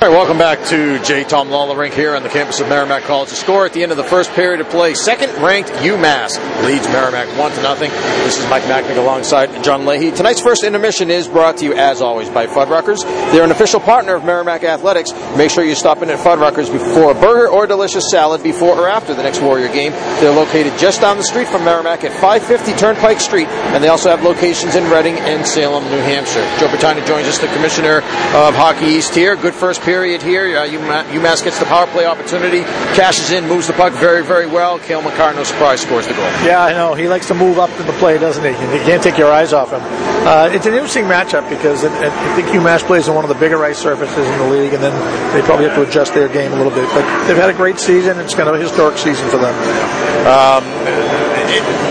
All right, welcome back to J. Tom Lawler Rink here on the campus of Merrimack College. The score at the end of the first period of play, second-ranked UMass leads Merrimack one to nothing. This is Mike Macknick alongside John Leahy. Tonight's first intermission is brought to you, as always, by Fuddruckers. They're an official partner of Merrimack Athletics. Make sure you stop in at Fuddruckers before a burger or delicious salad before or after the next Warrior game. They're located just down the street from Merrimack at 550 Turnpike Street, and they also have locations in Reading and Salem, New Hampshire. Joe Bertagna joins us, the commissioner of Hockey East here. Good first period here. Uh, UMass gets the power play opportunity, cashes in, moves the puck very, very well. Cale Makar, no surprise, scores the goal. Yeah, I know. He likes to move up in the play, doesn't he? You can't take your eyes off him. Uh, it's an interesting matchup because it, it, I think UMass plays on one of the bigger ice surfaces in the league, and then they probably have to adjust their game a little bit. But they've had a great season. It's kind of a historic season for them. Um,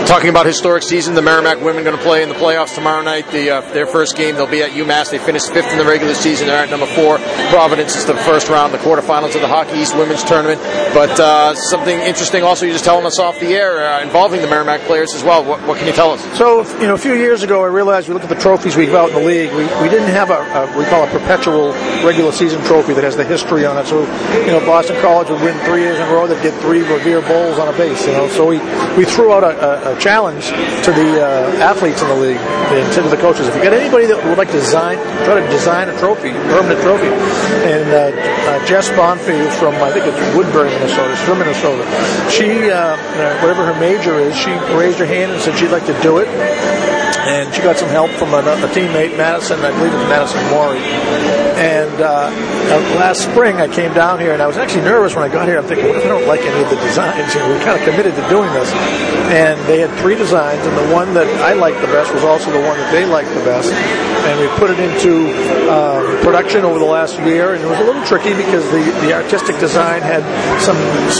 talking about historic season, the Merrimack women going to play in the playoffs tomorrow night. The, uh, their first game, they'll be at UMass. They finished fifth in the regular season. They're at number four. Providence is the first round, the quarterfinals of the Hockey East Women's Tournament. But uh, something interesting also, you're just telling us off the air, uh, involving the Merrimack players as well. What, what, can you tell us? So, you know, a few years ago, I realized we look at the trophies we have out in the league. We, we didn't have a, a, we call a perpetual regular season trophy that has the history on it. So, you know, Boston College would win three years in a row. They'd get three Revere Bowls on a base, you know. So we, we threw out a, a, a challenge to the uh, athletes in the league and to the coaches. If you got anybody that would like to design, try to design a trophy, permanent trophy, and uh, uh, Jess Bonfield from I think it's Woodbury, Minnesota. She's from Minnesota. She, uh, whatever her major is, she raised her hand and said she'd like to do it and she got some help from a, a teammate, Madison, I believe it's Madison Maury. And uh, last spring, I came down here, and I was actually nervous when I got here. I'm thinking, what if I don't like any of the designs? You know, we kind of committed to doing this, and they had three designs, and the one that I liked the best was also the one that they liked the best. And we put it into uh, production over the last year, and it was a little tricky because the, the artistic design had some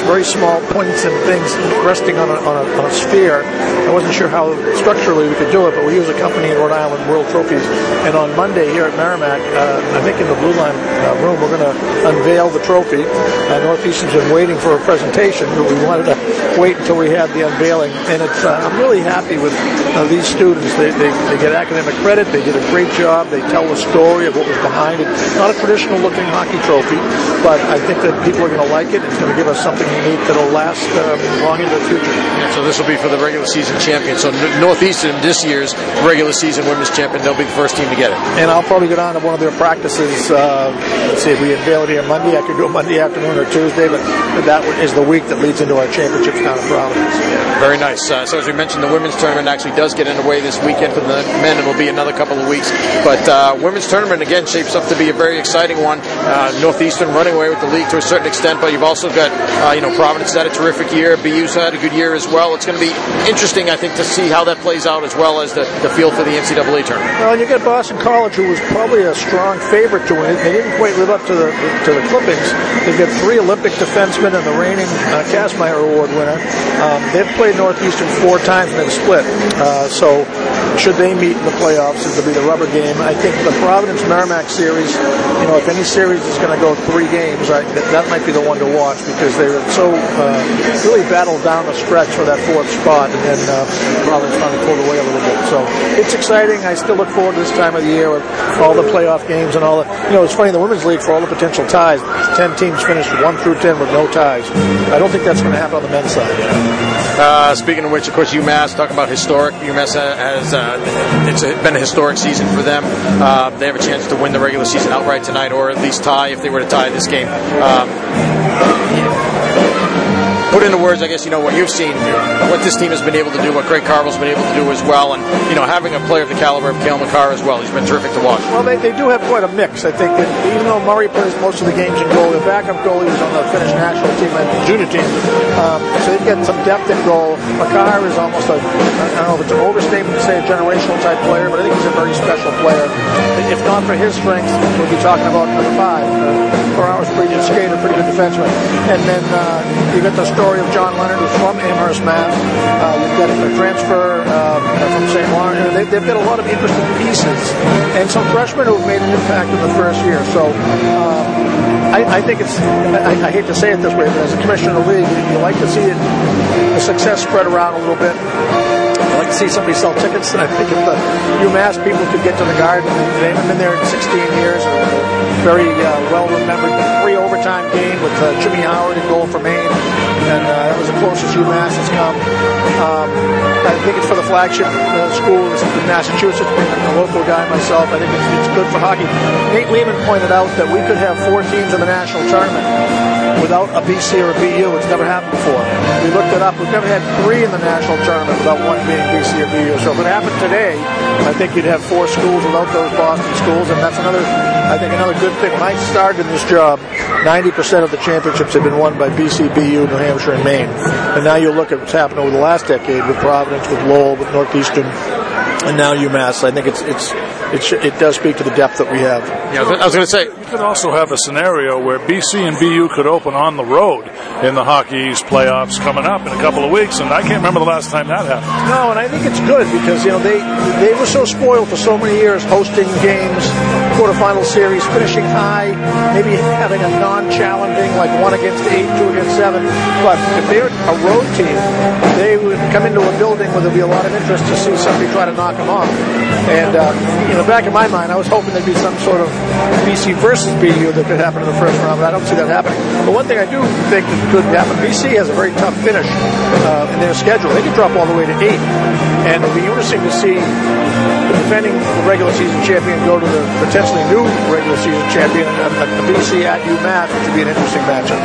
very small points and things resting on a, on a, on a sphere. I wasn't sure how structurally we could do it, but we used a company in Rhode Island, World Trophies. And on Monday here at Merrimack, uh, I think in the Blue Line uh, room, we're going to unveil the trophy. Uh, Northeastern's been waiting for a presentation, but we wanted to wait until we had the unveiling. And it's uh, I'm really happy with uh, these students. They, they, they get academic credit. They did a great job. They tell the story of what was behind it. Not a traditional looking hockey trophy, but I think that people are going to like it. It's going to give us something unique that'll last um, long into the future. So this will be for the regular season champion. So Northeastern this year's regular season women's champion, they'll be the first team to get it. And I'll probably go down to one of their practices. Uh, let's see if we unveil it here Monday. I could go Monday afternoon or Tuesday, but that is the week that leads into our championships down in Providence. Very nice. Uh, so as we mentioned, the women's tournament actually does get underway this weekend for the men. It'll be another couple of weeks. But uh, women's tournament again shapes up to be a very exciting one. Uh, Northeastern running away with the league to a certain extent, but you've also got uh, you know Providence had a terrific year. BU's had a good year as well. It's going to be interesting, I think, to see how that plays out as well as the, the field for the NCAA tournament. Well, and you got Boston College, who was probably a strong favorite to win. They didn't quite live up to the to the clippings. They've got three Olympic defensemen and the reigning uh, Award winner. Um, they've played Northeastern four times and they've split. Uh, so should they meet in the playoffs, it'll be the rubber game. I think the Providence Merrimack series, you know, if any series is going to go three games, I, that, that, might be the one to watch because they were so uh, really battled down the stretch for that fourth spot, and then uh, Providence finally pulled away a little bit. So it's exciting. I still look forward to this time of the year with all the playoff games and all the. You know, it's funny the women's league for all the potential ties. Ten teams finished one through ten with no ties. I don't think that's going to happen on the men's side. Uh, speaking of which, of course, UMass. Talk about historic. UMass has uh, it's a, been a historic season for them. Uh, they have a chance to win the regular season outright tonight, or at least tie if they were to tie this game. Um, put into words, I guess, you know, what you've seen, what this team has been able to do, what Greg Carvel's been able to do as well, and, you know, having a player of the caliber of Cale Makar as well. He's been terrific to watch. Well, they, they do have quite a mix. I think that even though Murray plays most of the games in goal, the backup goalie was on the Finnish national team and junior team. Um, so they've got some depth in goal. Makar is almost a, I don't know if it's an overstatement to say a generational type player, but I think he's a very special player. If not for his strengths, we'll be talking about number five, uh, four hours pretty good skater, pretty good defenseman. And then uh, you got the story of John Leonard who's from Amherst, Mass. Uh, we've got a transfer uh, from St. Lawrence. They, have got a lot of interesting pieces and some freshmen who have made an impact in the first year. So um, I, I, think it's, I, I, hate to say it this way, but as a commissioner of the league, you like to see it, the success spread around a little bit. I like to see somebody sell tickets, and I think if the UMass people could get to the garden, they haven't been there in 16 years—a very uh, well remembered three overtime game with uh, Jimmy Howard in goal for Maine, and uh, that was the closest UMass has come. Um, I think it's for the flagship uh, school in Massachusetts. Being a local guy myself, I think it's, it's good for hockey. Nate Lehman pointed out that we could have four teams in the national tournament without a BC or a BU. It's never happened before. We looked it up. We've never had three in the national tournament without one being BC or BU. So if it happened today, I think you'd have four schools without those Boston schools, and that's another, I think, another good thing. When I started in this job, 90% of the championships had been won by BC, BU, New Hampshire, and Maine. And now you look at what's happened over the last decade with Providence, with Lowell, with Northeastern, and now UMass. I think it's it's it, sh- it does speak to the depth that we have. Yeah, I was going to say, You could also have a scenario where BC and BU could open on the road in the Hockey East playoffs coming up in a couple of weeks, and I can't remember the last time that happened. No, and I think it's good because you know they they were so spoiled for so many years, hosting games, quarterfinal series, finishing high, maybe having a non-challenging like one against eight, two against seven. But if they're a road team, they would come into a building where there'd be a lot of interest to see somebody try to knock them off. And uh, in the back of my mind, I was hoping there'd be some sort of BC versus BU that could happen in the first round, but I don't see that happening. But one thing I do think that could happen, BC has a very tough finish uh, in their schedule. They could drop all the way to eight, and it'll be interesting to see the defending regular season champion go to the potentially new regular season champion, a, a BC at UMass, which would be an interesting matchup.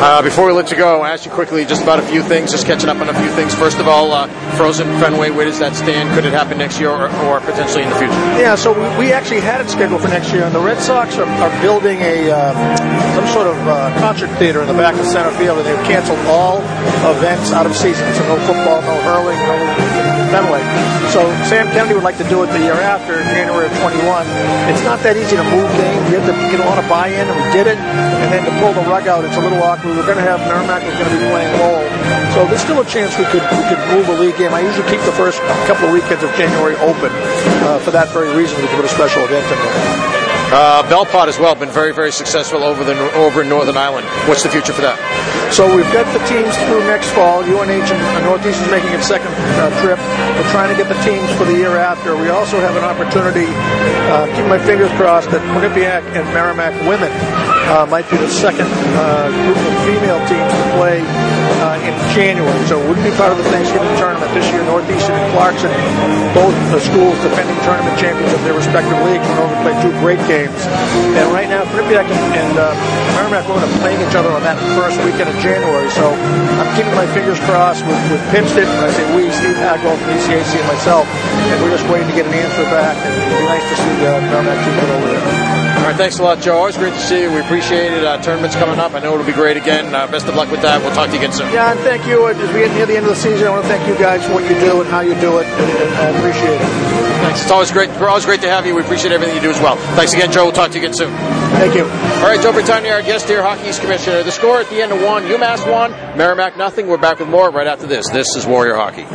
uh, before we let you go, I'll ask you quickly just about a few things, just catching up on a few things. First of all, uh, Frozen Fenway, where does that stand? Could it happen next year or, or potentially in the future? Yeah, so we, actually had it scheduled for next year, and the Red Sox are, are building a uh, some sort of uh, concert theater in the back of center field, and they've canceled all events out of season. So no football, no hurling, no Fenway. So Sam Kennedy would like to do it the year after, January of 21. It's not that easy to move games. We have to get a lot of buy-in, and we did it. And then to pull the rug out, it's a little awkward. We were going to have Merrimack was going to be playing Lowell, so there's still a chance we could we could move a league game. I usually keep the first couple of weekends of January open uh, for that very reason. We put a special event in there. Uh, Belfast as well, been very, very successful over the over in Northern Ireland. What's the future for that? So we've got the teams through next fall. UNH and Northeast is making its second uh, trip. We're trying to get the teams for the year after. We also have an opportunity, uh, keep my fingers crossed, that Quinnipiac and Merrimack women uh, might be the second uh, group of female teams to play uh, in January. So wouldn't be part of the Thanksgiving tournament this year. Northeastern and Clarkson, both the schools defending tournament champions of their respective leagues, went over to play two great games. And right now, Quinnipiac and, uh, Merrimack women are playing each other on that first weekend of January. So I'm keeping my fingers crossed with, with Pinston, and I say we, Steve Hagwell from ECAC and myself, and we're just waiting to get an answer back. And it'd be nice to see the Merrimack team get over there. All right, thanks a lot, Joe. Always great to see you. We appreciate it. Uh, tournament's coming up. I know it'll be great again. Uh, best of luck with that. We'll talk to you again soon. Yeah, and thank you. As we get near the end of the season, I want to thank you guys for what you do and how you do it, I appreciate it. Thanks. It's always great. We're Always great to have you. We appreciate everything you do as well. Thanks again, Joe. We'll talk to you again soon. Thank you. All right, Joe Bertagna, our guest here, Hockey East Commissioner. The score at the end of one, UMass one, Merrimack nothing. We're back with more right after this. This is Warrior Hockey.